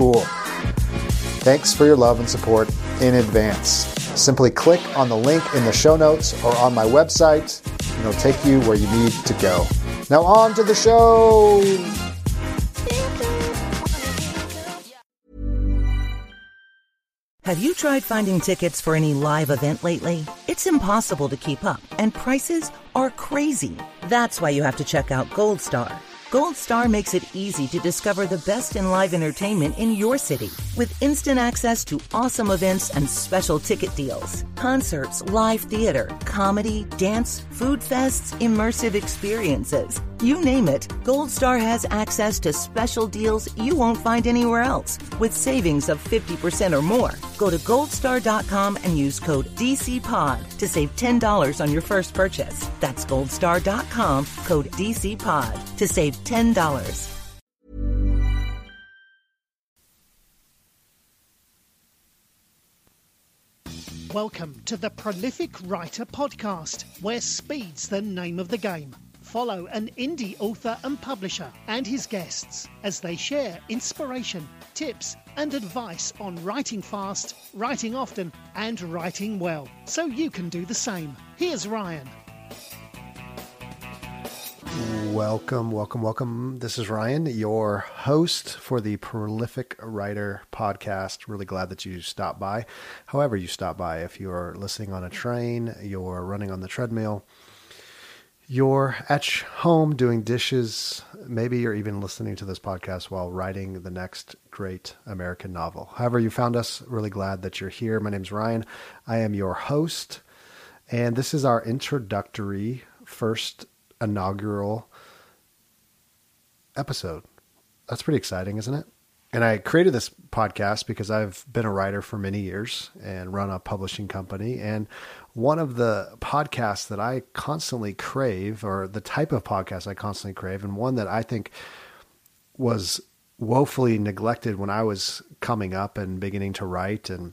cool. Thanks for your love and support in advance. Simply click on the link in the show notes or on my website, and it'll take you where you need to go. Now, on to the show. Have you tried finding tickets for any live event lately? It's impossible to keep up, and prices are crazy. That's why you have to check out Goldstar. Goldstar makes it easy to discover the best in live entertainment in your city with instant access to awesome events and special ticket deals. Concerts, live theater, comedy, dance, food fests, immersive experiences. You name it, Goldstar has access to special deals you won't find anywhere else with savings of 50% or more. Go to goldstar.com and use code DCPOD to save $10 on your first purchase. That's goldstar.com, code DCPOD to save $10. Welcome to the Prolific Writer Podcast, where speed's the name of the game follow an indie author and publisher and his guests as they share inspiration, tips, and advice on writing fast, writing often, and writing well, so you can do the same. Here's Ryan. Welcome, welcome, welcome. This is Ryan, your host for the Prolific Writer podcast. Really glad that you stopped by. However, you stop by, if you're listening on a train, you're running on the treadmill, you're at home doing dishes. Maybe you're even listening to this podcast while writing the next great American novel. However, you found us, really glad that you're here. My name's Ryan. I am your host, and this is our introductory first inaugural episode. That's pretty exciting, isn't it? And I created this podcast because I've been a writer for many years and run a publishing company. And one of the podcasts that I constantly crave, or the type of podcast I constantly crave, and one that I think was woefully neglected when I was coming up and beginning to write and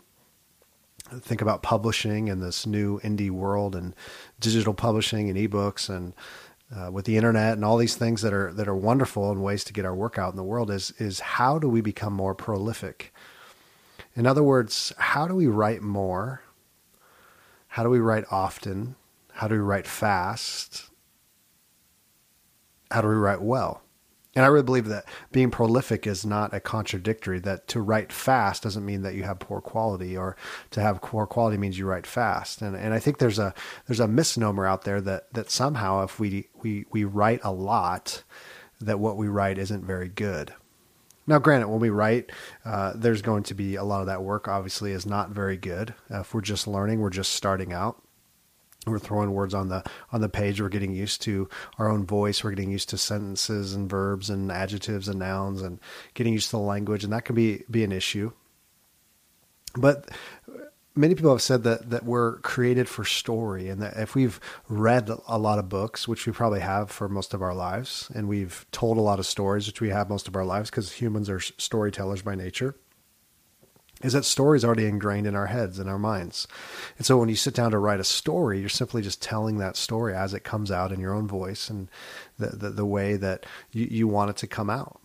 think about publishing in this new indie world and digital publishing and ebooks and uh, with the internet and all these things that are that are wonderful and ways to get our work out in the world is is how do we become more prolific? In other words, how do we write more how do we write often? How do we write fast? How do we write well? And I really believe that being prolific is not a contradictory, that to write fast doesn't mean that you have poor quality or to have poor quality means you write fast. And and I think there's a there's a misnomer out there that that somehow if we we we write a lot, that what we write isn't very good. Now, granted, when we write, uh, there's going to be a lot of that work. Obviously, is not very good. Uh, if we're just learning, we're just starting out. We're throwing words on the on the page. We're getting used to our own voice. We're getting used to sentences and verbs and adjectives and nouns and getting used to the language, and that can be be an issue. But many people have said that that we're created for story and that if we've read a lot of books which we probably have for most of our lives and we've told a lot of stories which we have most of our lives because humans are storytellers by nature is that story is already ingrained in our heads and our minds. And so when you sit down to write a story, you're simply just telling that story as it comes out in your own voice and the, the, the way that you, you want it to come out.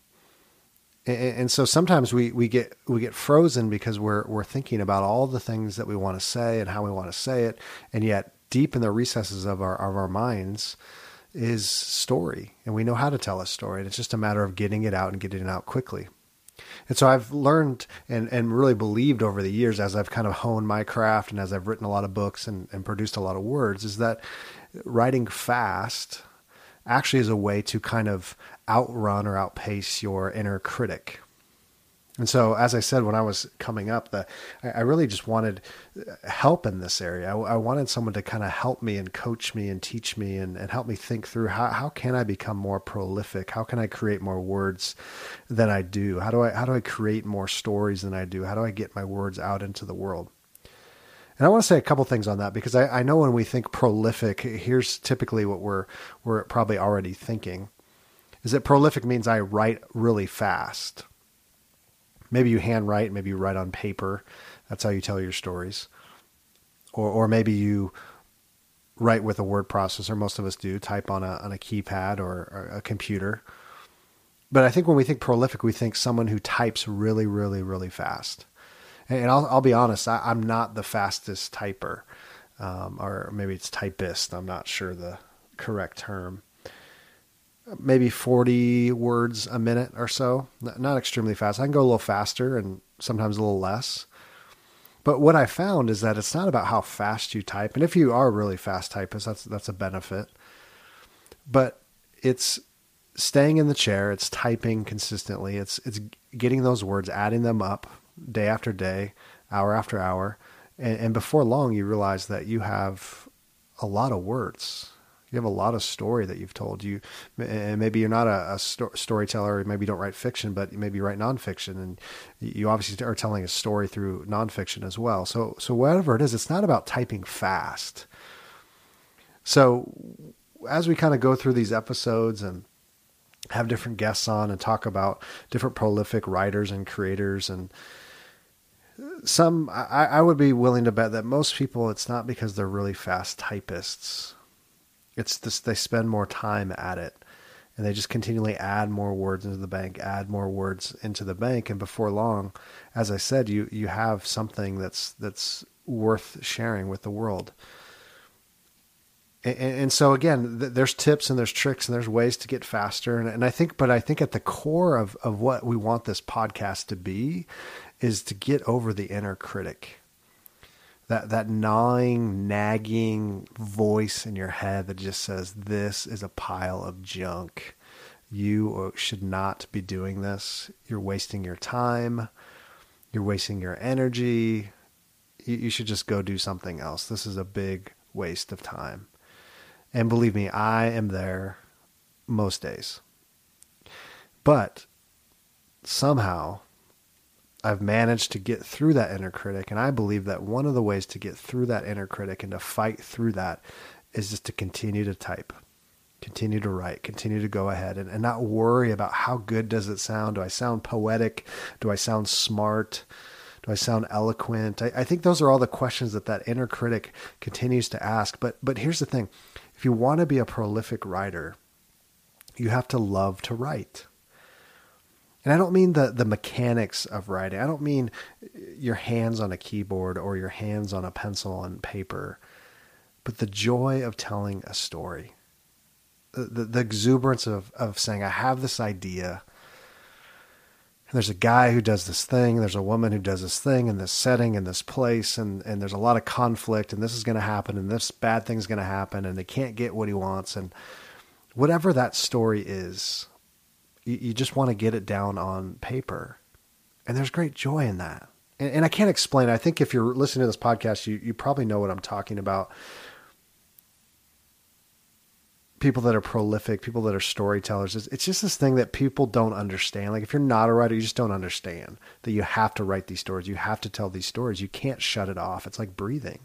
And, and, so sometimes we, we get we get frozen because we're we're thinking about all the things that we want to say and how we want to say it, and yet deep in the recesses of our of our minds is story, and we know how to tell a story. And it's just a matter of getting it out and getting it out quickly. And so I've learned and, and really believed over the years as I've kind of honed my craft and as I've written a lot of books and, and produced a lot of words is that writing fast actually is a way to kind of outrun or outpace your inner critic. And so, as I said, when I was coming up, the I really just wanted help in this area. I, I wanted someone to kind of help me and coach me and teach me and, and help me think through how, how can I become more prolific? How can I create more words than I do? How do I how do I create more stories than I do? How do I get my words out into the world? And I want to say a couple things on that because I, I know when we think prolific, here's typically what we're we're probably already thinking is that prolific means I write really fast maybe you handwrite, maybe you write on paper. That's how you tell your stories. Or, or maybe you write with a word processor. Most of us do type on a, on a keypad or, or a computer. But I think when we think prolific, we think someone who types really, really, really fast. And I'll, I'll be honest, I, am not the fastest typer, um, or maybe it's typist. I'm not sure the correct term maybe 40 words a minute or so. Not extremely fast. I can go a little faster and sometimes a little less. But what I found is that it's not about how fast you type. And if you are really fast typist, that's that's a benefit. But it's staying in the chair, it's typing consistently, it's it's getting those words, adding them up day after day, hour after hour. And, and before long you realize that you have a lot of words you have a lot of story that you've told. You and maybe you're not a, a sto- storyteller maybe you don't write fiction but maybe you write nonfiction and you obviously are telling a story through nonfiction as well. So so whatever it is it's not about typing fast. So as we kind of go through these episodes and have different guests on and talk about different prolific writers and creators and some I, I would be willing to bet that most people it's not because they're really fast typists it's they spend more time at it and they just continually add more words into the bank, add more words into the bank, and before long, as I said, you you have something that's that's worth sharing with the world. And, and so again, th- there's tips and there's tricks and there's ways to get faster, and, and I think, but I think at the core of of what we want this podcast to be is to get over the inner critic that that gnawing, nagging voice in your head that just says, "This is a pile of junk. You should not be doing this. You're wasting your time. You're wasting your energy. You, you should just go do something else. This is a big waste of time." And believe me, I am there most days. But somehow I've managed to get through that inner critic. And I believe that one of the ways to get through that inner critic and to fight through that is just to continue to type, continue to write, continue to go ahead and, and not worry about how good does it sound? Do I sound poetic? Do I sound smart? Do I sound eloquent? I, I think those are all the questions that that inner critic continues to ask. But, but here's the thing. If you want to be a prolific writer, you have to love to write. And I don't mean the, the mechanics of writing. I don't mean your hands on a keyboard or your hands on a pencil and paper, but the joy of telling a story. The, the, exuberance of, of saying, I have this idea. And there's a guy who does this thing. There's a woman who does this thing in this setting, in this place. And, and there's a lot of conflict. And this is going to happen. And this bad thing's going to happen. And they can't get what he wants. And whatever that story is, you, just want to get it down on paper. And there's great joy in that. And, and I can't explain. I think if you're listening to this podcast, you, you probably know what I'm talking about. People that are prolific, people that are storytellers. It's, it's just this thing that people don't understand. Like if you're not a writer, you just don't understand that you have to write these stories. You have to tell these stories. You can't shut it off. It's like breathing.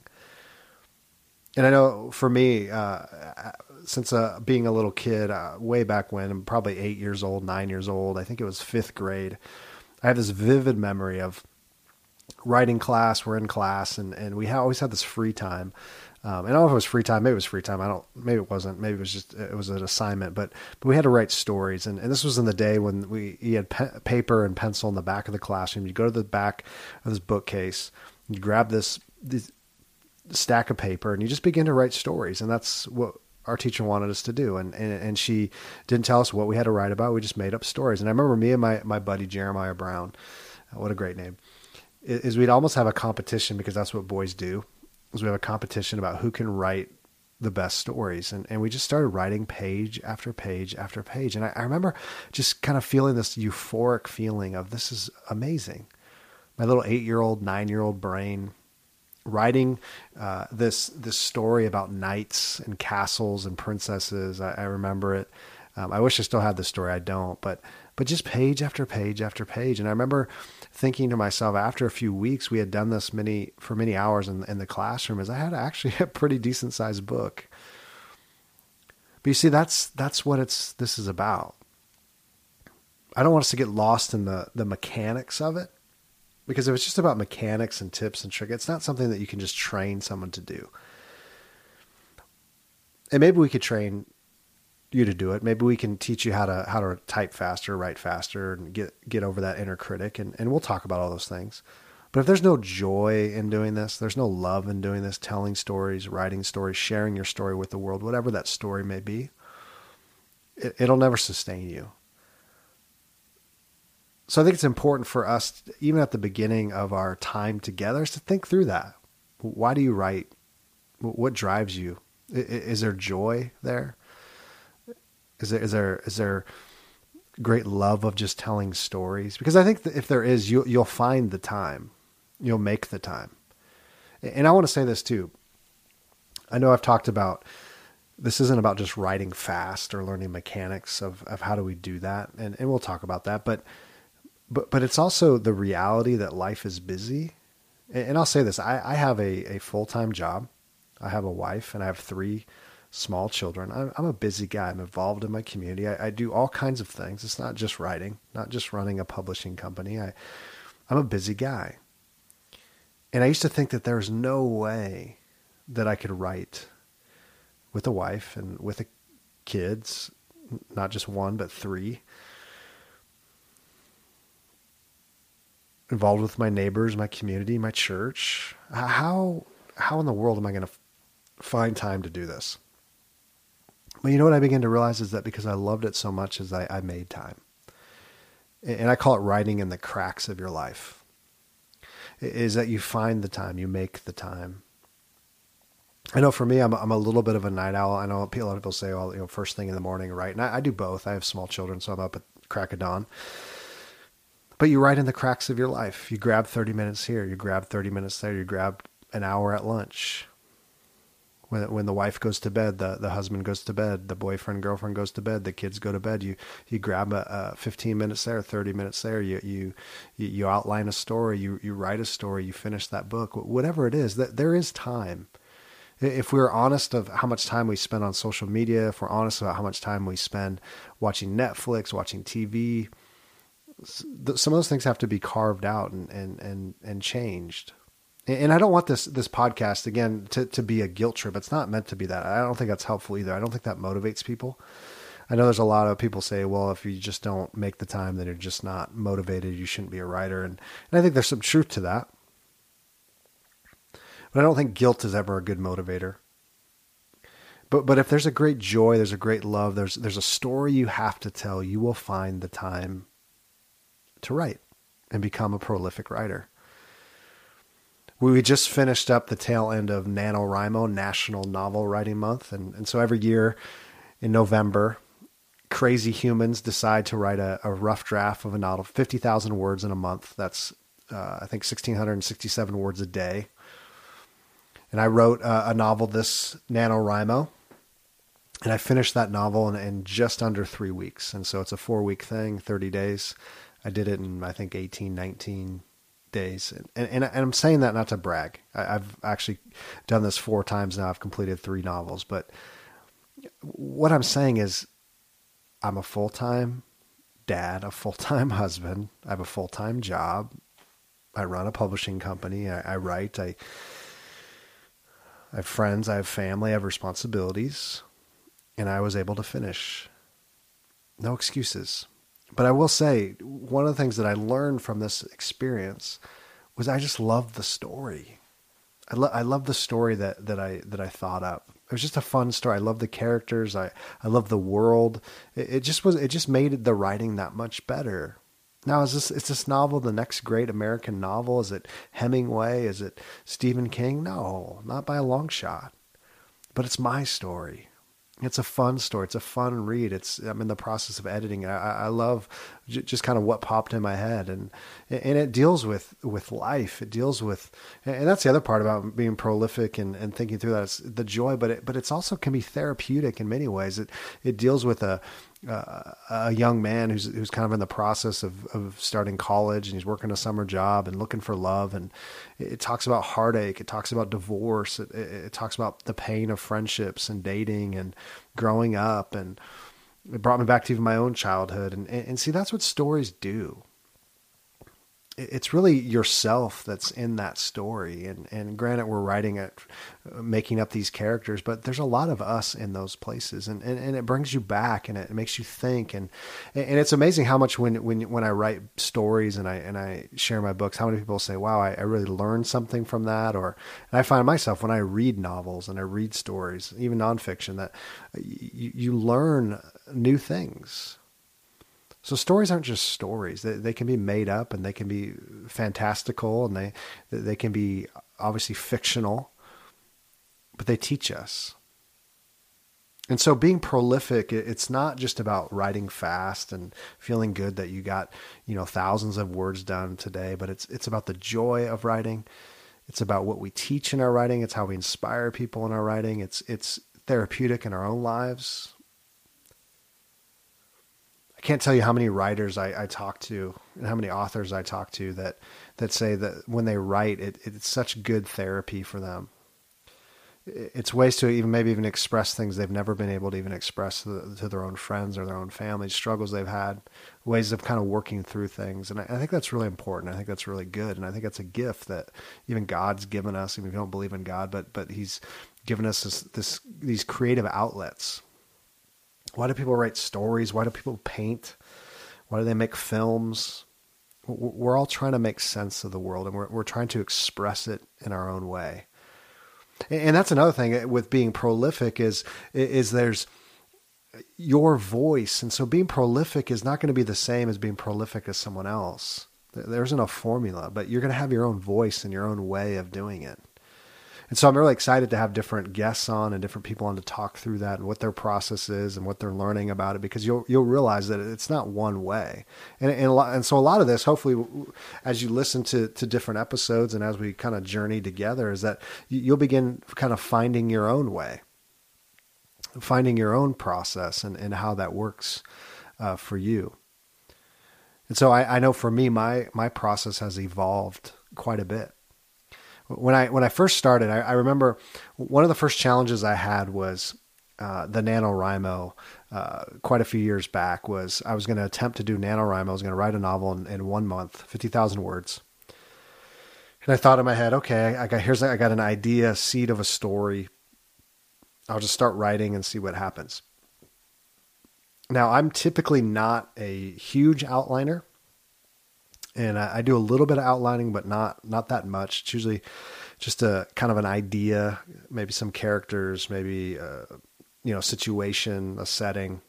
And I know for me, uh, since uh, being a little kid, uh, way back when, probably eight years old, nine years old. I think it was fifth grade. I have this vivid memory of writing class. We're in class, and and we always had this free time. Um, and I don't know if it was free time. Maybe it was free time. I don't. Maybe it wasn't. Maybe it was just it was an assignment. But but we had to write stories, and, and this was in the day when we you had pe- paper and pencil in the back of the classroom. You go to the back of this bookcase, you grab this this stack of paper, and you just begin to write stories. And that's what our teacher wanted us to do. And, and and she didn't tell us what we had to write about. We just made up stories. And I remember me and my my buddy Jeremiah Brown. Uh, what a great name! Is we'd almost have a competition because that's what boys do is we have a competition about who can write the best stories. And, and we just started writing page after page after page. And I, I remember just kind of feeling this euphoric feeling of this is amazing. My little eight year old, nine year old brain writing uh, this this story about knights and castles and princesses. I, I remember it. Um, I wish I still had the story. I don't, but but just page after page after page. And I remember thinking to myself after a few weeks, we had done this many for many hours in, in the classroom, is I had actually a pretty decent sized book. But you see, that's that's what it's this is about. I don't want us to get lost in the the mechanics of it. Because if it's just about mechanics and tips and tricks, it's not something that you can just train someone to do. And maybe we could train you to do it. Maybe we can teach you how to how to type faster, write faster, and get get over that inner critic. And and we'll talk about all those things. But if there's no joy in doing this, there's no love in doing this, telling stories, writing stories, sharing your story with the world, whatever that story may be, it, it'll never sustain you. So I think it's important for us, even at the beginning of our time together, is to think through that. Why do you write? What drives you? Is there joy there? Is there is there is there great love of just telling stories? Because I think if there is, you you'll find the time, you'll make the time. And I want to say this too. I know I've talked about this isn't about just writing fast or learning mechanics of, of how do we do that, and and we'll talk about that. But but but it's also the reality that life is busy. And I'll say this: I, I have a, a full time job. I have a wife, and I have three small children. I'm, I'm, a busy guy. I'm involved in my community. I, I, do all kinds of things. It's not just writing, not just running a publishing company. I, I'm a busy guy. And I used to think that there's no way that I could write with a wife and with a kids, not just one, but three. Involved with my neighbors, my community, my church. How how in the world am I going to find time to do this? But you know what I began to realize is that because I loved it so much, as I, I made time, and I call it writing in the cracks of your life. Is that you find the time, you make the time. I know for me, I'm I'm a little bit of a night owl. I know a lot of people say, "Well, you know, first thing in the morning, right?" And I, I do both. I have small children, so I'm up at crack of dawn. But you write in the cracks of your life. You grab 30 minutes here, you grab 30 minutes there, you grab an hour at lunch, when when the wife goes to bed, the the husband goes to bed, the boyfriend girlfriend goes to bed, the kids go to bed. You you grab a, a 15 minutes there, 30 minutes there. You you you outline a story, you you write a story, you finish that book, whatever it is. That there is time. If we're honest of how much time we spend on social media, if we're honest about how much time we spend watching Netflix, watching TV, some of those things have to be carved out and and and, and changed and I don't want this this podcast again to to be a guilt trip. It's not meant to be that. I don't think that's helpful either. I don't think that motivates people. I know there's a lot of people say, well, if you just don't make the time, then you're just not motivated. You shouldn't be a writer, and and I think there's some truth to that. But I don't think guilt is ever a good motivator. But but if there's a great joy, there's a great love, there's there's a story you have to tell, you will find the time to write and become a prolific writer we just finished up the tail end of NaNoWriMo, National Novel Writing Month. And, and so every year in November, crazy humans decide to write a, a rough draft of a novel, 50,000 words in a month. That's, uh, I think, 1,667 words a day. And I wrote uh, a novel this NaNoWriMo. And I finished that novel in, in just under three weeks. And so it's a four week thing, 30 days. I did it in, I think, 18, 19 days. And, and, and I'm saying that not to brag. I, have actually done this four times now. I've completed three novels. But what I'm saying is, I'm a full time dad, a full time husband. I have a full time job. I run a publishing company. I, I write. I, I have friends. I have family. I have responsibilities. And I was able to finish. No excuses. But I will say, one of the things that I learned from this experience was I just loved the story. I, lo- I love the story that, that I that I thought up. It was just a fun story. I love the characters. I, I love the world. It, it just was. It just made the writing that much better. Now, is this is this novel the next great American novel? Is it Hemingway? Is it Stephen King? No, not by a long shot. But it's my story it's a fun story. It's a fun read. It's I'm in the process of editing. I, I love j- just kind of what popped in my head, and and it deals with with life. It deals with, and that's the other part about being prolific and, and thinking through that. It's the joy, but it but it's also can be therapeutic in many ways. It it deals with a uh, a young man who's who's kind of in the process of, of starting college and he's working a summer job and looking for love and it, talks about heartache it talks about divorce it, it, it, talks about the pain of friendships and dating and growing up and it brought me back to even my own childhood. And, and, see that's what stories do it's really yourself that's in that story. And, and granted, we're writing it, uh, making up these characters, but there's a lot of us in those places and, and, and it brings you back and it makes you think. And, and it's amazing how much when, when, when I write stories and I, and I share my books, how many people say, wow, I, I really learned something from that. Or, and I find myself when I read novels and I read stories, even nonfiction, that you, you learn new things so stories aren't just stories; they, they can be made up, and they can be fantastical, and they they can be obviously fictional, but they teach us. And so being prolific, it's not just about writing fast and feeling good that you got, you know, thousands of words done today, but it's it's about the joy of writing. It's about what we teach in our writing. It's how we inspire people in our writing. It's it's therapeutic in our own lives. I can't tell you how many writers I, I talk to and how many authors I talk to that that say that when they write, it, it's such good therapy for them. It's ways to even maybe even express things they've never been able to even express to, to their own friends or their own family, struggles they've had, ways of kind of working through things. And I, I think that's really important. I think that's really good. And I think that's a gift that even God's given us, even if you don't believe in God, but, but he's given us this, this, these creative outlets why do people write stories? Why do people paint? Why do they make films? We're all trying to make sense of the world and we're, we're trying to express it in our own way. And that's another thing uh, with being prolific is, is there's your voice. And so being prolific is not going to be the same as being prolific as someone else. There isn't a formula, but you're going to have your own voice and your own way of doing it. And so I'm really excited to have different guests on and different people on to talk through that and what their process is and what they're learning about it because you'll you'll realize that it's not one way. And and, lot, and so a lot of this, hopefully, as you listen to to different episodes and as we kind of journey together, is that you'll begin kind of finding your own way, finding your own process and and how that works uh, for you. And so I, I know for me, my my process has evolved quite a bit when I when I first started, I, I remember one of the first challenges I had was uh, the NaNoWriMo uh, quite a few years back was I was going to attempt to do NaNoWriMo. I was going to write a novel in, in one month, 50,000 words. And I thought in my head, okay, I got, here's, I got an idea, seed of a story. I'll just start writing and see what happens. Now, I'm typically not a huge outliner and I, I, do a little bit of outlining, but not not that much. It's usually just a kind of an idea, maybe some characters, maybe uh, you know situation, a setting,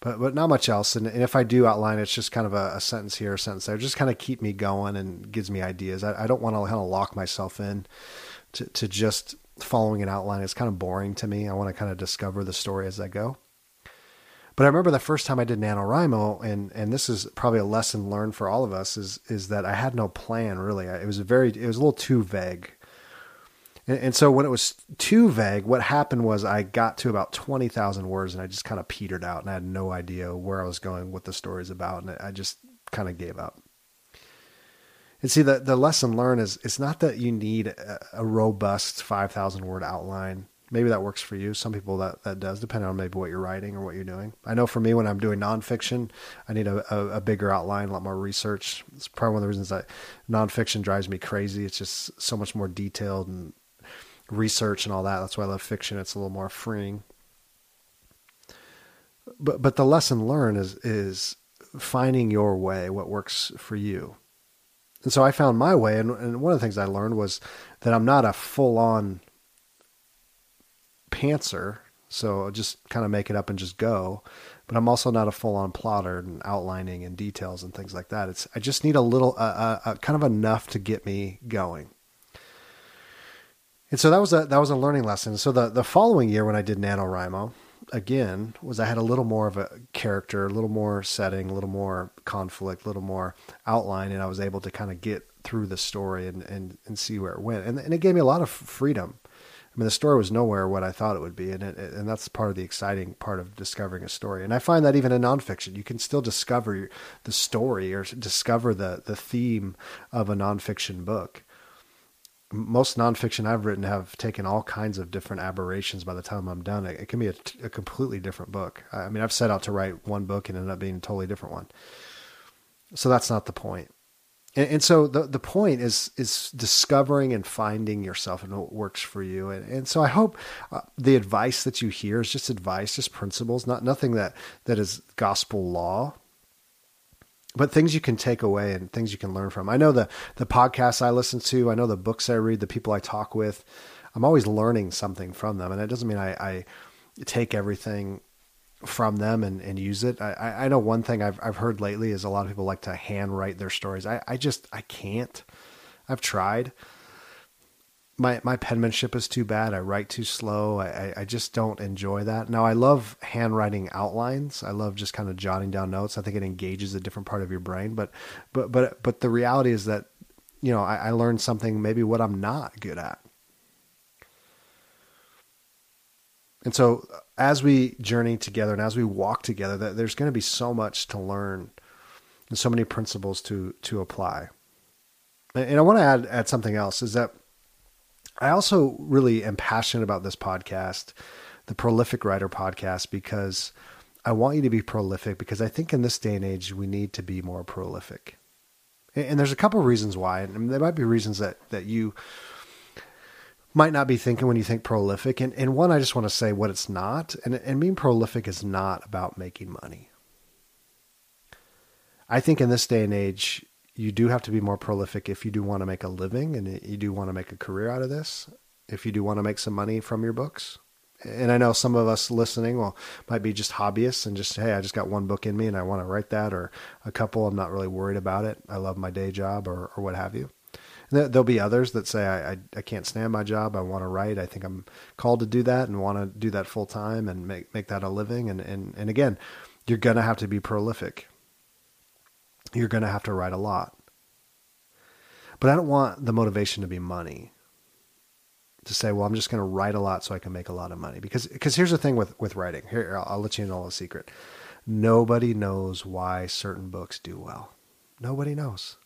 but but not much else. And, and if I do outline, it's just kind of a, a, sentence here, a sentence there, just kind of keep me going and gives me ideas. I, I don't want to kind of lock myself in to to just following an outline. It's kind of boring to me. I want to kind of discover the story as I go. But I remember the first time I did NaNoWriMo, and and this is probably a lesson learned for all of us, is is that I had no plan really. It was a very it was a little too vague. And, and so when it was too vague, what happened was I got to about twenty thousand words, and I just kind of petered out, and I had no idea where I was going, what the story's about, and I just kind of gave up. And see, the, the lesson learned is it's not that you need a, a robust 5,000 word outline maybe that works for you. Some people that, that does, depending on maybe what you're writing or what you're doing. I know for me, when I'm doing nonfiction, I need a, a, a bigger outline, a lot more research. It's probably one of the reasons that nonfiction drives me crazy. It's just so much more detailed and research and all that. That's why I love fiction. It's a little more freeing. But but the lesson learned is is finding your way, what works for you. And so I found my way, and, and one of the things I learned was that I'm not a full on pantser, so I'll just kind of make it up and just go. But I'm also not a full on plotter and outlining and details and things like that. It's I just need a little, uh, uh, kind of enough to get me going. And so that was a that was a learning lesson. So the the following year when I did NaNoWriMo, again was I had a little more of a character, a little more setting, a little more conflict, a little more outline, and I was able to kind of get through the story and, and, and see where it went. And, and it gave me a lot of freedom mean, the story was nowhere what I thought it would be, and it, and that's part of the exciting part of discovering a story. And I find that even in nonfiction, you can still discover the story or discover the the theme of a nonfiction book. Most nonfiction I've written have taken all kinds of different aberrations. By the time I'm done, it, it can be a, a completely different book. I mean, I've set out to write one book and ended up being a totally different one. So that's not the point. And, and, so the the point is is discovering and finding yourself and what works for you. And, and so I hope uh, the advice that you hear is just advice, just principles, not nothing that that is gospel law, but things you can take away and things you can learn from. I know the the podcasts I listen to, I know the books I read, the people I talk with. I'm always learning something from them, and it doesn't mean I, I take everything from them and, and use it. I, I know one thing I've, I've heard lately is a lot of people like to handwrite their stories. I, I just, I can't, I've tried. My, my penmanship is too bad. I write too slow. I, I just don't enjoy that. Now I love handwriting outlines. I love just kind of jotting down notes. I think it engages a different part of your brain, but, but, but, but the reality is that, you know, I, I learned something, maybe what I'm not good at. And so uh, as we journey together and as we walk together, that there's going to be so much to learn and so many principles to to apply. And I want to add add something else is that I also really am passionate about this podcast, the Prolific Writer podcast, because I want you to be prolific because I think in this day and age we need to be more prolific. And there's a couple of reasons why, and there might be reasons that that you might not be thinking when you think prolific. And, and one, I just want to say what it's not. And, and being prolific is not about making money. I think in this day and age, you do have to be more prolific if you do want to make a living and you do want to make a career out of this. If you do want to make some money from your books. And I know some of us listening will might be just hobbyists and just hey, I just got one book in me and I want to write that, or a couple. I'm not really worried about it. I love my day job, or or what have you. There'll be others that say, I, I, I can't stand my job. I want to write. I think I'm called to do that and want to do that full time and make, make that a living. And, and, and again, you're going to have to be prolific. You're going to have to write a lot. But I don't want the motivation to be money to say, well, I'm just going to write a lot so I can make a lot of money. Because, because here's the thing with, with writing. Here, I'll, I'll let you know a secret. Nobody knows why certain books do well. Nobody knows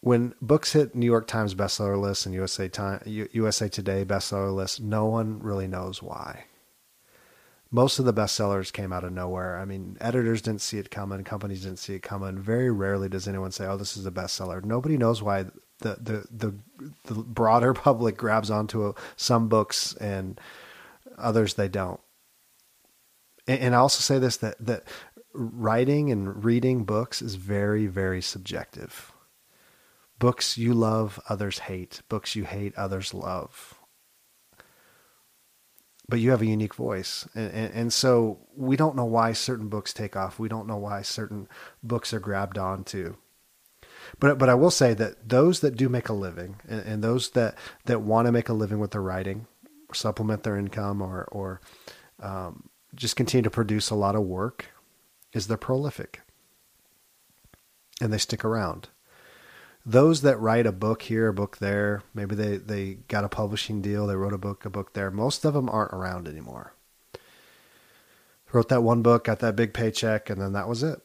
when books hit New York Times bestseller lists and USA Time, USA Today bestseller lists, no one really knows why. Most of the bestsellers came out of nowhere. I mean, editors didn't see it coming, companies didn't see it coming. Very rarely does anyone say, "Oh, this is a bestseller." Nobody knows why the the the, the broader public grabs onto some books and others they don't. And, and I also say this that that writing and reading books is very very subjective Books you love, others hate. Books you hate, others love. But you have a unique voice. And, and, and, so we don't know why certain books take off. We don't know why certain books are grabbed onto. But, but I will say that those that do make a living and, and those that, that want to make a living with their writing, supplement their income, or, or um, just continue to produce a lot of work, is they're prolific and they stick around those that write a book here, a book there, maybe they, they got a publishing deal, they wrote a book, a book there. Most of them aren't around anymore. Wrote that one book, got that big paycheck, and then that was it.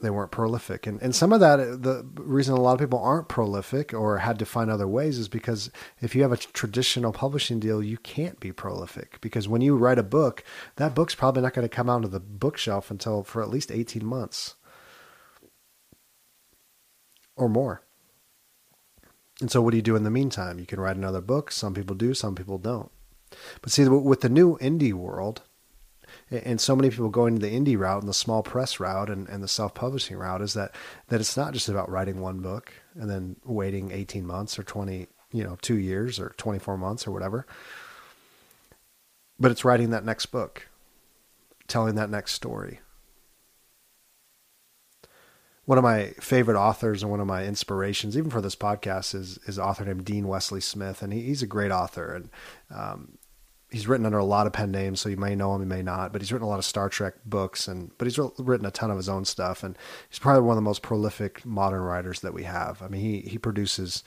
they weren't prolific. And and some of that uh, the reason a lot of people aren't prolific or had to find other ways is because if you have a traditional publishing deal, you can't be prolific because when you write a book, that book's probably not going to come out of the bookshelf until for at least 18 months or more. And so what do you do in the meantime? You can write another book. Some people do, some people don't. But see, with the new indie world, and so many people going to the indie route and the small press route and, and the self-publishing route is that that it's not just about writing one book and then waiting 18 months or 20 you know two years or 24 months or whatever but it's writing that next book telling that next story one of my favorite authors and one of my inspirations, even for this podcast, is is author named Dean Wesley Smith, and he, he's a great author. And um, he's written under a lot of pen names, so you may know him, you may not. But he's written a lot of Star Trek books, and but he's written a ton of his own stuff, and he's probably one of the most prolific modern writers that we have. I mean, he he produces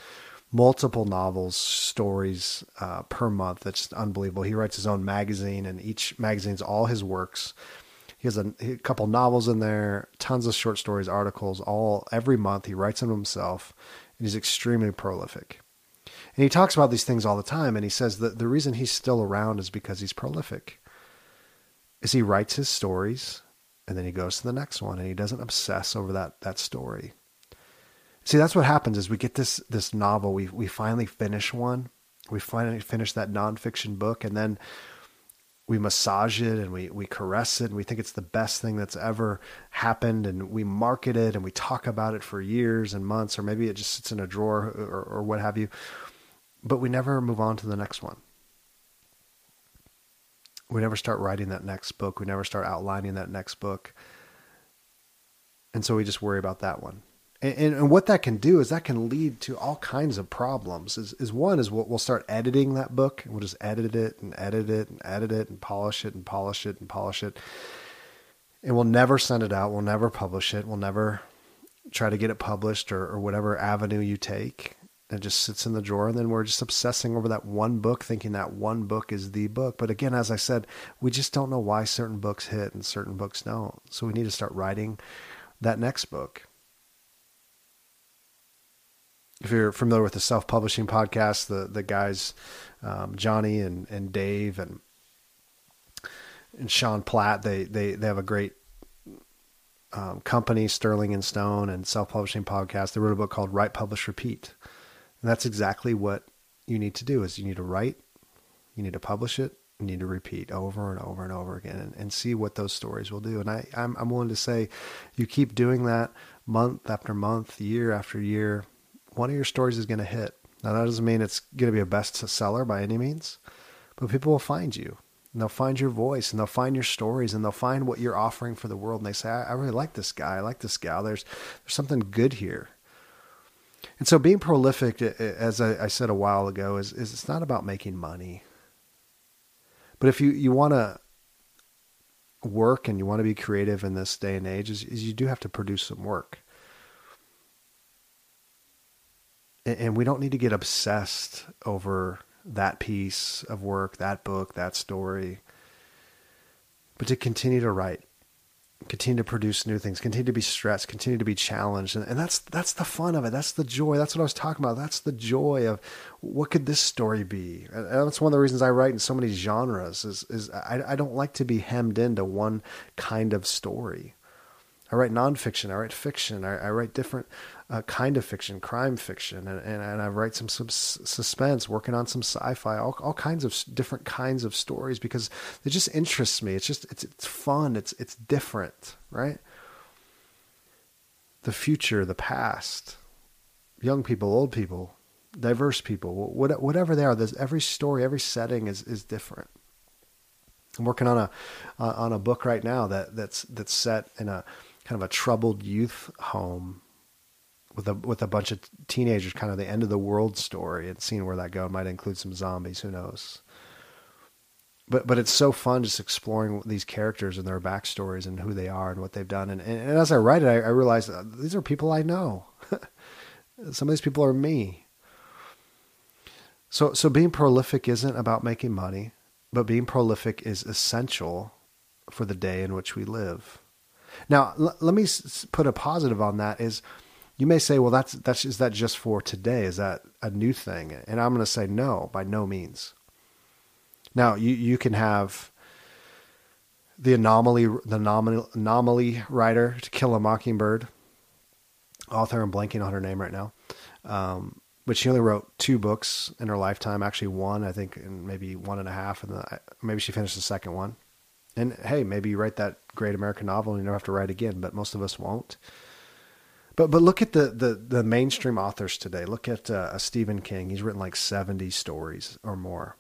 multiple novels, stories uh, per month. That's unbelievable. He writes his own magazine, and each magazine's all his works. He has a, a couple novels in there, tons of short stories, articles, all every month. He writes them himself, and he's extremely prolific. And he talks about these things all the time. And he says that the reason he's still around is because he's prolific. Is he writes his stories and then he goes to the next one and he doesn't obsess over that that story. See, that's what happens is we get this this novel, we we finally finish one. We finally finish that nonfiction book and then we massage it and we, we caress it and we think it's the best thing that's ever happened and we market it and we talk about it for years and months or maybe it just sits in a drawer or, or what have you but we never move on to the next one. We never start writing that next book. We never start outlining that next book. And so we just worry about that one. And, and, what that can do is that can lead to all kinds of problems. Is, is one is we'll, we'll start editing that book and we'll just edit it and edit it and edit it and polish it and polish it and polish it. And we'll never send it out. We'll never publish it. We'll never try to get it published or, or whatever avenue you take it just sits in the drawer and then we're just obsessing over that one book thinking that one book is the book but again as i said we just don't know why certain books hit and certain books don't so we need to start writing that next book if you're familiar with the self-publishing podcast the the guys um, johnny and and dave and and sean platt they they they have a great um, company sterling and stone and self-publishing podcast they wrote a book called write publish repeat and that's exactly what you need to do is you need to write, you need to publish it, you need to repeat over and over and over again and, and see what those stories will do. And I, I'm, I'm willing to say you keep doing that month after month, year after year, one of your stories is going to hit. Now that doesn't mean it's going to be a bestseller by any means, but people will find you and they'll find your voice and they'll find your stories and they'll find what you're offering for the world. And they say, I, I really like this guy. I like this gal. There's, there's something good here. And so being prolific, as I, said a while ago, is, is it's not about making money. But if you, you want to work and you want to be creative in this day and age, is, is you do have to produce some work. And, we don't need to get obsessed over that piece of work, that book, that story, but to continue to write continue to produce new things, continue to be stressed, continue to be challenged. And, and, that's that's the fun of it. That's the joy. That's what I was talking about. That's the joy of what could this story be? And that's one of the reasons I write in so many genres is is I, I don't like to be hemmed into one kind of story. I write nonfiction, I write fiction, I, I write different uh, kind of fiction, crime fiction, and, and, and I write some, some suspense, working on some sci-fi, all, all kinds of different kinds of stories because it just interests me. It's just it's it's fun. It's it's different, right? The future, the past, young people, old people, diverse people, whatever they are. There's every story, every setting is is different. I'm working on a uh, on a book right now that that's that's set in a kind of a troubled youth home with a with a bunch of teenagers, kind of the end of the world story, and seeing where that go. It might include some zombies. Who knows? But but it's so fun just exploring these characters and their backstories and who they are and what they've done. And and, and as I write it, I, I realize uh, these are people I know. some of these people are me. So so being prolific isn't about making money, but being prolific is essential for the day in which we live. Now, l- let me s- put a positive on that is you may say, well, that's, that's, is that just for today? Is that a new thing? And I'm going to say no, by no means. Now you, you can have the anomaly, the anomaly, anomaly writer to kill a mockingbird author. I'm blanking on her name right now. Um, but she only wrote two books in her lifetime. Actually, one I think, and maybe one and a half, and maybe she finished the second one. And hey, maybe you write that great American novel and you never have to write again, but most of us won't. But but look at the the, the mainstream authors today. Look at uh, Stephen King. He's written like seventy stories or more.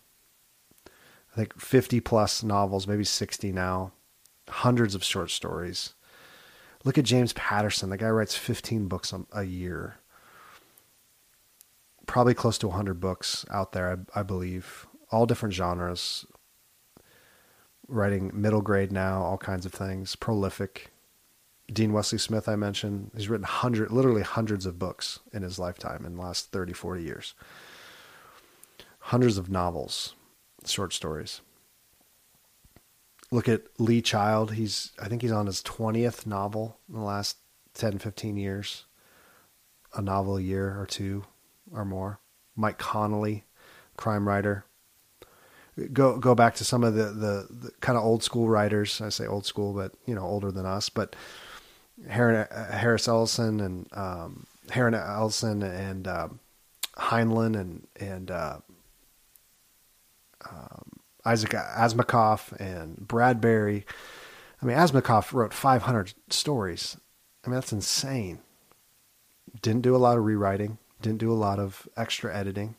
I think fifty plus novels, maybe sixty now. Hundreds of short stories. Look at James Patterson. The guy writes fifteen books a year. Probably close to hundred books out there, I, I believe, all different genres. Writing middle grade now, all kinds of things. Prolific Dean Wesley Smith, I mentioned, he's written hundred, literally hundreds of books in his lifetime in the last 30, 40 years. Hundreds of novels, short stories. Look at Lee Child. He's, I think he's on his 20th novel in the last 10, 15 years. A novel a year or two or more. Mike Connelly, crime writer. Go go back to some of the, the, the kind of old school writers. I say old school, but you know older than us. But Harris Ellison and um, Harry Ellison and um, Heinlein and and uh, um, Isaac Asimov and Bradbury. I mean, Asimov wrote 500 stories. I mean, that's insane. Didn't do a lot of rewriting. Didn't do a lot of extra editing.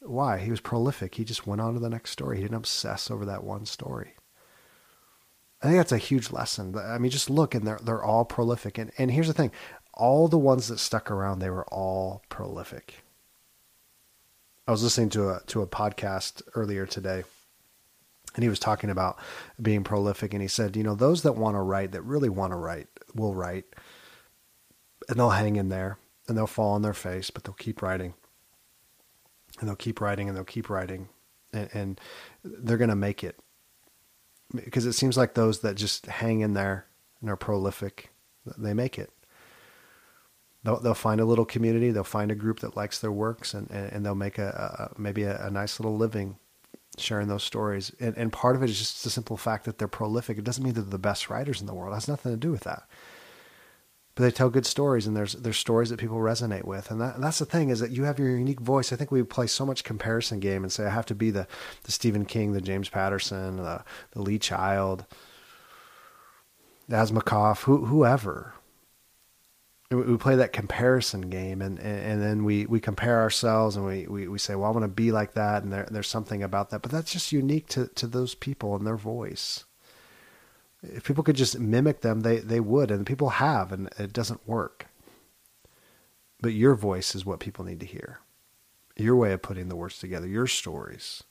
Why? He was prolific. He just went on to the next story. He didn't obsess over that one story. I think that's a huge lesson. I mean, just look, and they're they're all prolific. And and here's the thing: all the ones that stuck around, they were all prolific. I was listening to a to a podcast earlier today, and he was talking about being prolific, and he said, you know, those that want to write, that really want to write, will write, and they'll hang in there, and they'll fall on their face, but they'll keep writing, and they'll keep writing, and they'll keep writing, and, and they're going to make it because it seems like those that just hang in there and are prolific, they make it. They'll, they'll find a little community. They'll find a group that likes their works, and, and, and they'll make a, a maybe a, a, nice little living sharing those stories. And, and part of it is just the simple fact that they're prolific. It doesn't mean they're the best writers in the world. It has nothing to do with that. But they tell good stories, and there's there's stories that people resonate with, and, that, that's the thing is that you have your unique voice. I think we play so much comparison game and say I have to be the the Stephen King, the James Patterson, the the Lee Child, Asimov, who, whoever. We play that comparison game, and, and then we, we compare ourselves, and we, we, we say, "Well, I want to be like that," and there, there's something about that. But that's just unique to, to those people and their voice if people could just mimic them, they, they would, and people have, and it doesn't work. But your voice is what people need to hear. Your way of putting the words together, your stories.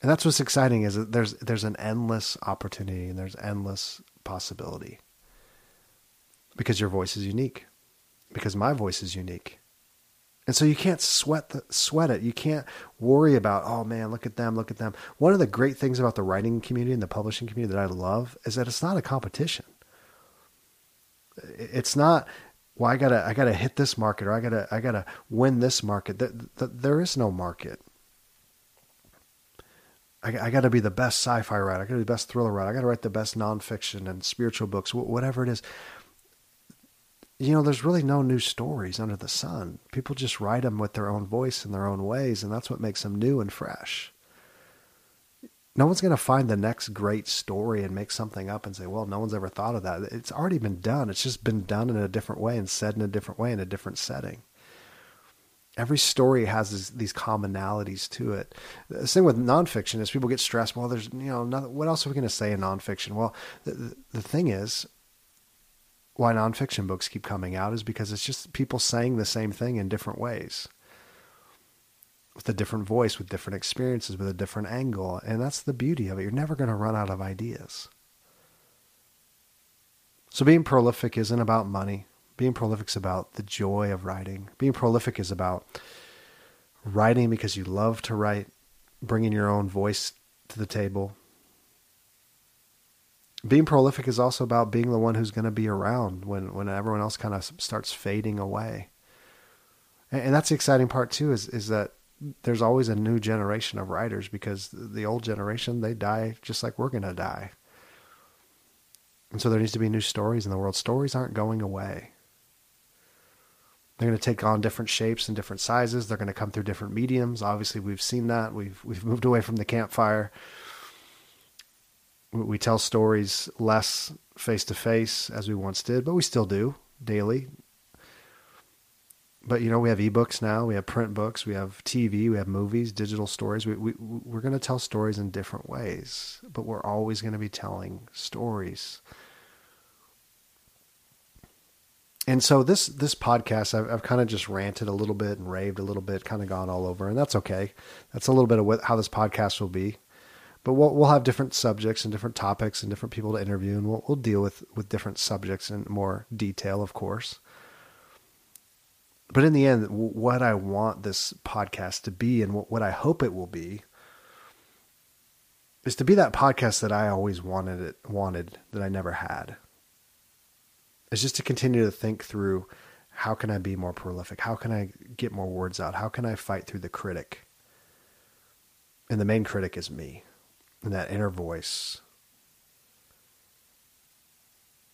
And that's what's exciting is that there's there's an endless opportunity and there's endless possibility. Because your voice is unique. Because my voice is unique. And so you can't sweat the, sweat it. You can't worry about, oh man, look at them, look at them. One of the great things about the writing community and the publishing community that I love is that it's not a competition. It's not, well, I gotta, I gotta hit this market or I gotta, I gotta win this market. There is no market. I, I got to be the best sci-fi writer. I got to be the best thriller writer. I got to write the best nonfiction and spiritual books, whatever it is you know, there's really no new stories under the sun. People just write them with their own voice and their own ways, and that's what makes them new and fresh. No one's going to find the next great story and make something up and say, well, no one's ever thought of that. It's already been done. It's just been done in a different way and said in a different way in a different setting. Every story has this, these commonalities to it. The thing with nonfiction is people get stressed. Well, there's, you know, nothing, what else are we going to say in nonfiction? Well, the, the thing is, why nonfiction books keep coming out is because it's just people saying the same thing in different ways with a different voice, with different experiences, with a different angle. And that's the beauty of it. You're never going to run out of ideas. So being prolific isn't about money. Being prolific is about the joy of writing. Being prolific is about writing because you love to write, bringing your own voice to the table, being prolific is also about being the one who's going to be around when, when everyone else kind of starts fading away. And, and that's the exciting part too, is, is that there's always a new generation of writers because the old generation, they die just like we're going to die. And so there needs to be new stories in the world. Stories aren't going away. They're going to take on different shapes and different sizes. They're going to come through different mediums. Obviously, we've seen that. We've we've moved away from the campfire we tell stories less face to face as we once did, but we still do daily. But you know, we have ebooks now, we have print books, we have TV, we have movies, digital stories. We, we we're going to tell stories in different ways, but we're always going to be telling stories. And so this this podcast, I've, I've kind of just ranted a little bit and raved a little bit, kind of gone all over, and that's okay. That's a little bit of what, how this podcast will be but we'll we'll have different subjects and different topics and different people to interview, and we'll we'll deal with with different subjects in more detail, of course. But in the end, what I want this podcast to be, and what, what I hope it will be, is to be that podcast that I always wanted it wanted that I never had. Is just to continue to think through how can I be more prolific? How can I get more words out? How can I fight through the critic? And the main critic is me and that inner voice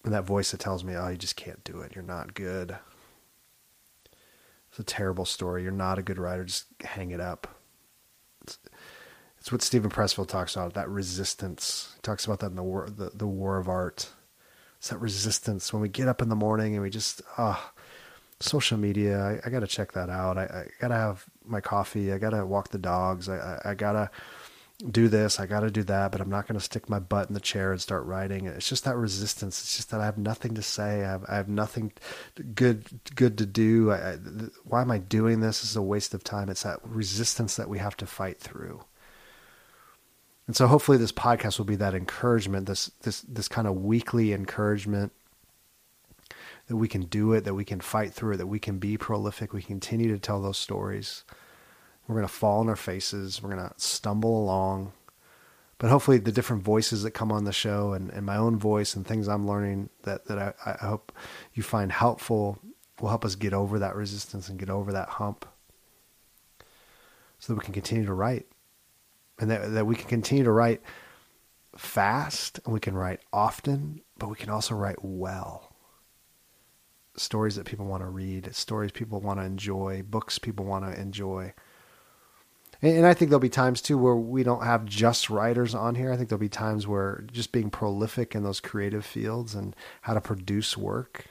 and that voice that tells me, "Oh, you just can't do it. You're not good. It's a terrible story. You're not a good writer. Just hang it up." It's, it's what Steven Pressfield talks about. That resistance. He talks about that in the war, the, the war of art. It's that resistance when we get up in the morning and we just, ah, oh, social media. I, I got to check that out. I, I got to have my coffee. I got to walk the dogs. I, I, I got to do this, I got to do that, but I'm not going to stick my butt in the chair and start writing. It's just that resistance. It's just that I have nothing to say. I have, I have nothing good good to do. I, I, why am I doing this? This is a waste of time. It's that resistance that we have to fight through. And so hopefully this podcast will be that encouragement, this this this kind of weekly encouragement that we can do it, that we can fight through it, that we can be prolific, we continue to tell those stories. We're going to fall on our faces. We're going to stumble along. But hopefully, the different voices that come on the show and, and my own voice and things I'm learning that, that I, I hope you find helpful will help us get over that resistance and get over that hump so that we can continue to write and that, that we can continue to write fast and we can write often, but we can also write well. Stories that people want to read, stories people want to enjoy, books people want to enjoy. And I think there'll be times too where we don't have just writers on here. I think there'll be times where just being prolific in those creative fields and how to produce work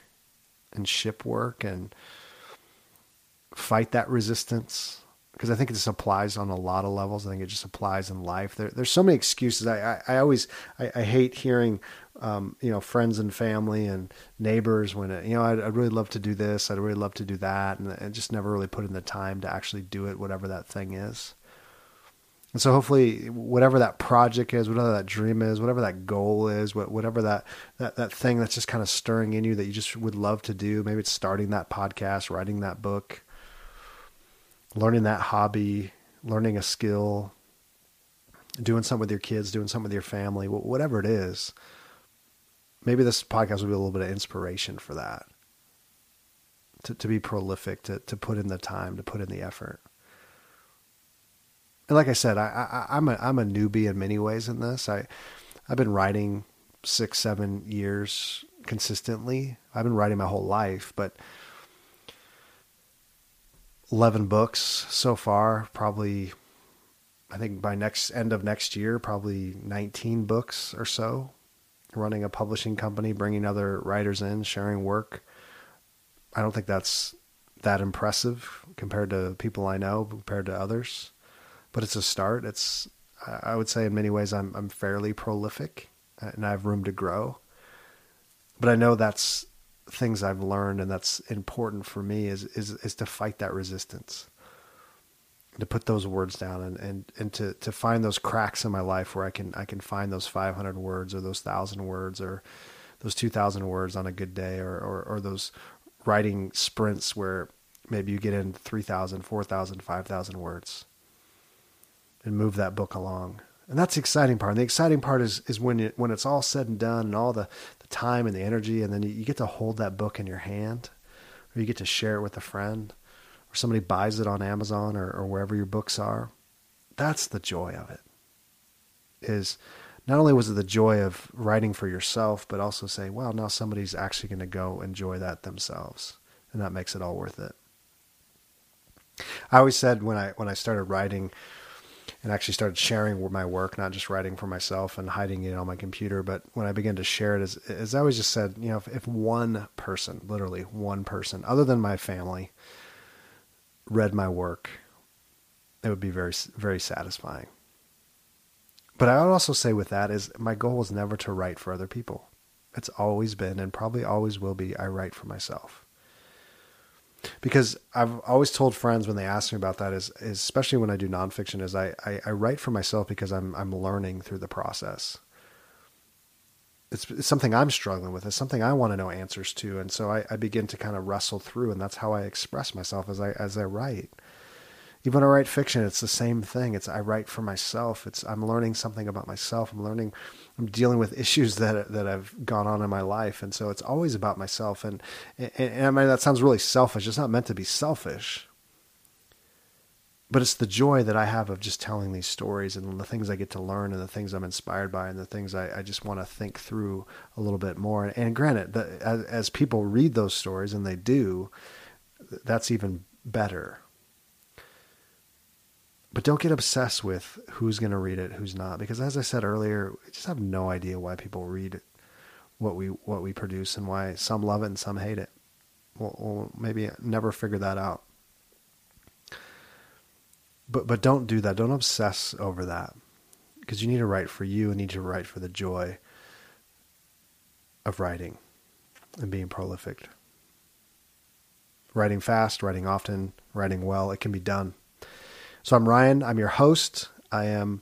and ship work and fight that resistance because I think it just applies on a lot of levels. I think it just applies in life. There, there's so many excuses. I, I, I always, I, I, hate hearing, um, you know, friends and family and neighbors when, it, you know, I'd, I'd, really love to do this. I'd really love to do that. And, and just never really put in the time to actually do it, whatever that thing is. And so hopefully whatever that project is, whatever that dream is, whatever that goal is, whatever that, that, that thing that's just kind of stirring in you that you just would love to do, maybe it's starting that podcast, writing that book, learning that hobby, learning a skill, doing something with your kids, doing something with your family, whatever it is. Maybe this podcast will be a little bit of inspiration for that. To, to be prolific, to, to put in the time, to put in the effort and like I said, I, I, am a I'm a newbie in many ways in this. I I've been writing six seven years consistently. I've been writing my whole life, but eleven books so far. Probably, I think by next end of next year, probably nineteen books or so. Running a publishing company, bringing other writers in, sharing work. I don't think that's that impressive compared to people I know, compared to others but it's a start. It's I would say in many ways I'm I'm fairly prolific uh, and I have room to grow. But I know that's things I've learned and that's important for me is is is to fight that resistance. To put those words down and, and, and to, to find those cracks in my life where I can I can find those five hundred words or those thousand words or those two thousand words on a good day or, or, or those writing sprints where maybe you get in 3,000, 4,000, 5,000 words and move that book along And that's the exciting part. And the exciting part is is when it, when it's all said and done and all the, the time and the energy and then you, you get to hold that book in your hand or you get to share it with a friend or somebody buys it on Amazon or, or wherever your books are. That's the joy of it. Is not only was it the joy of writing for yourself, but also saying, well, now somebody's actually going to go enjoy that themselves. And that makes it all worth it. I always said when I when I started writing and actually started sharing my work, not just writing for myself and hiding it on my computer, but when I began to share it, as, as I always just said, you know, if, if one person, literally one person, other than my family, read my work, it would be very very satisfying. But I would also say with that is my goal is never to write for other people. It's always been and probably always will be I write for myself. Because I've always told friends when they ask me about that is, is especially when I do nonfiction is I, I, I write for myself because I'm I'm learning through the process. It's, it's, something I'm struggling with. It's something I want to know answers to, and so I, I begin to kind of wrestle through, and that's how I express myself as I as I write even when I write fiction, it's the same thing. It's I write for myself. It's I'm learning something about myself. I'm learning, I'm dealing with issues that that have gone on in my life, and so it's always about myself. And and, and I mean that sounds really selfish. It's not meant to be selfish, but it's the joy that I have of just telling these stories and the things I get to learn and the things I'm inspired by and the things I, I just want to think through a little bit more. And, and granted, that as, as people read those stories and they do, that's even better but don't get obsessed with who's going to read it, who's not, because as I said earlier, we just have no idea why people read what we what we produce and why some love it and some hate it. We'll, we'll maybe never figure that out. But but don't do that. Don't obsess over that, because you need to write for you and need to write for the joy of writing and being prolific. Writing fast, writing often, writing well, it can be done. So I'm Ryan. I'm your host. I am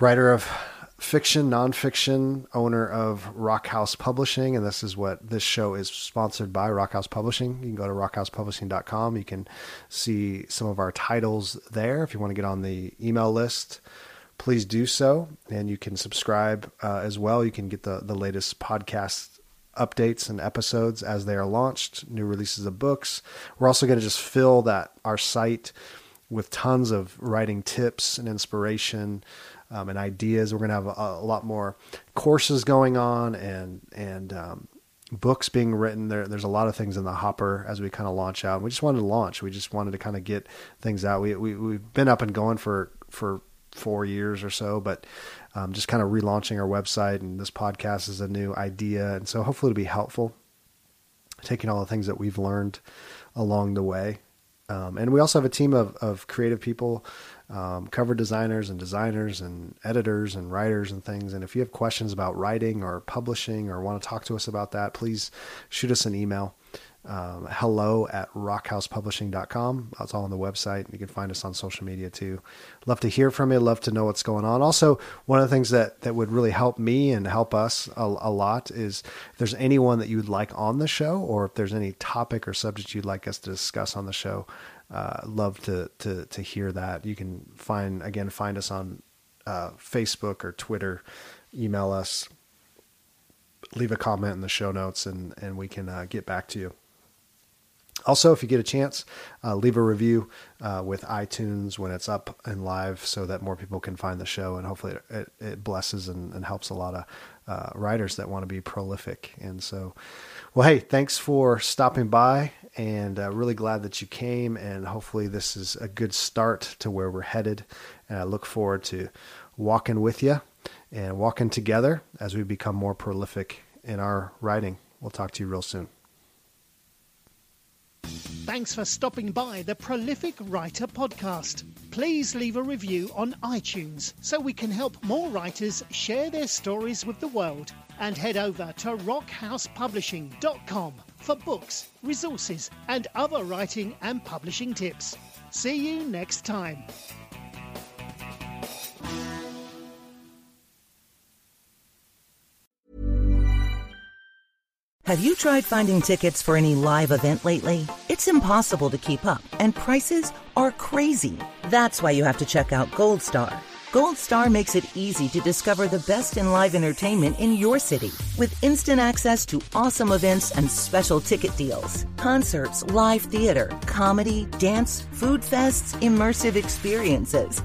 writer of fiction, nonfiction, owner of Rock House Publishing, and this is what this show is sponsored by Rock House Publishing. You can go to rockhousepublishing.com. You can see some of our titles there. If you want to get on the email list, please do so, and you can subscribe uh, as well. You can get the the latest podcast updates and episodes as they are launched, new releases of books. We're also going to just fill that our site with tons of writing tips and inspiration um, and ideas. We're going to have a, a, lot more courses going on and and um, books being written. There, there's a lot of things in the hopper as we kind of launch out. We just wanted to launch. We just wanted to kind of get things out. We, we we've been up and going for for four years or so, but um, just kind of relaunching our website and this podcast is a new idea, and so hopefully it'll be helpful. Taking all the things that we've learned along the way um, and we also have a team of, of creative people, um, cover designers and designers and editors and writers and things. And if you have questions about writing or publishing or want to talk to us about that, please shoot us an email um, hello at rockhousepublishing.com. That's all on the website. You can find us on social media too. Love to hear from you. Love to know what's going on. Also, one of the things that, that would really help me and help us a, a lot is if there's anyone that you would like on the show or if there's any topic or subject you'd like us to discuss on the show, uh, love to, to, to hear that. You can find, again, find us on uh, Facebook or Twitter, email us, leave a comment in the show notes and, and we can uh, get back to you. Also, if you get a chance, uh, leave a review uh, with iTunes when it's up and live so that more people can find the show. And hopefully, it, it, blesses and, and, helps a lot of uh, writers that want to be prolific. And so, well, hey, thanks for stopping by and uh, really glad that you came. And hopefully, this is a good start to where we're headed. And I look forward to walking with you and walking together as we become more prolific in our writing. We'll talk to you real soon. Thanks for stopping by the Prolific Writer Podcast. Please leave a review on iTunes so we can help more writers share their stories with the world. And head over to rockhousepublishing.com for books, resources, and other writing and publishing tips. See you next time. Have you tried finding tickets for any live event lately? It's impossible to keep up, and prices are crazy. That's why you have to check out Goldstar. Gold Star makes it easy to discover the best in live entertainment in your city with instant access to awesome events and special ticket deals. Concerts, live theater, comedy, dance, food fests, immersive experiences.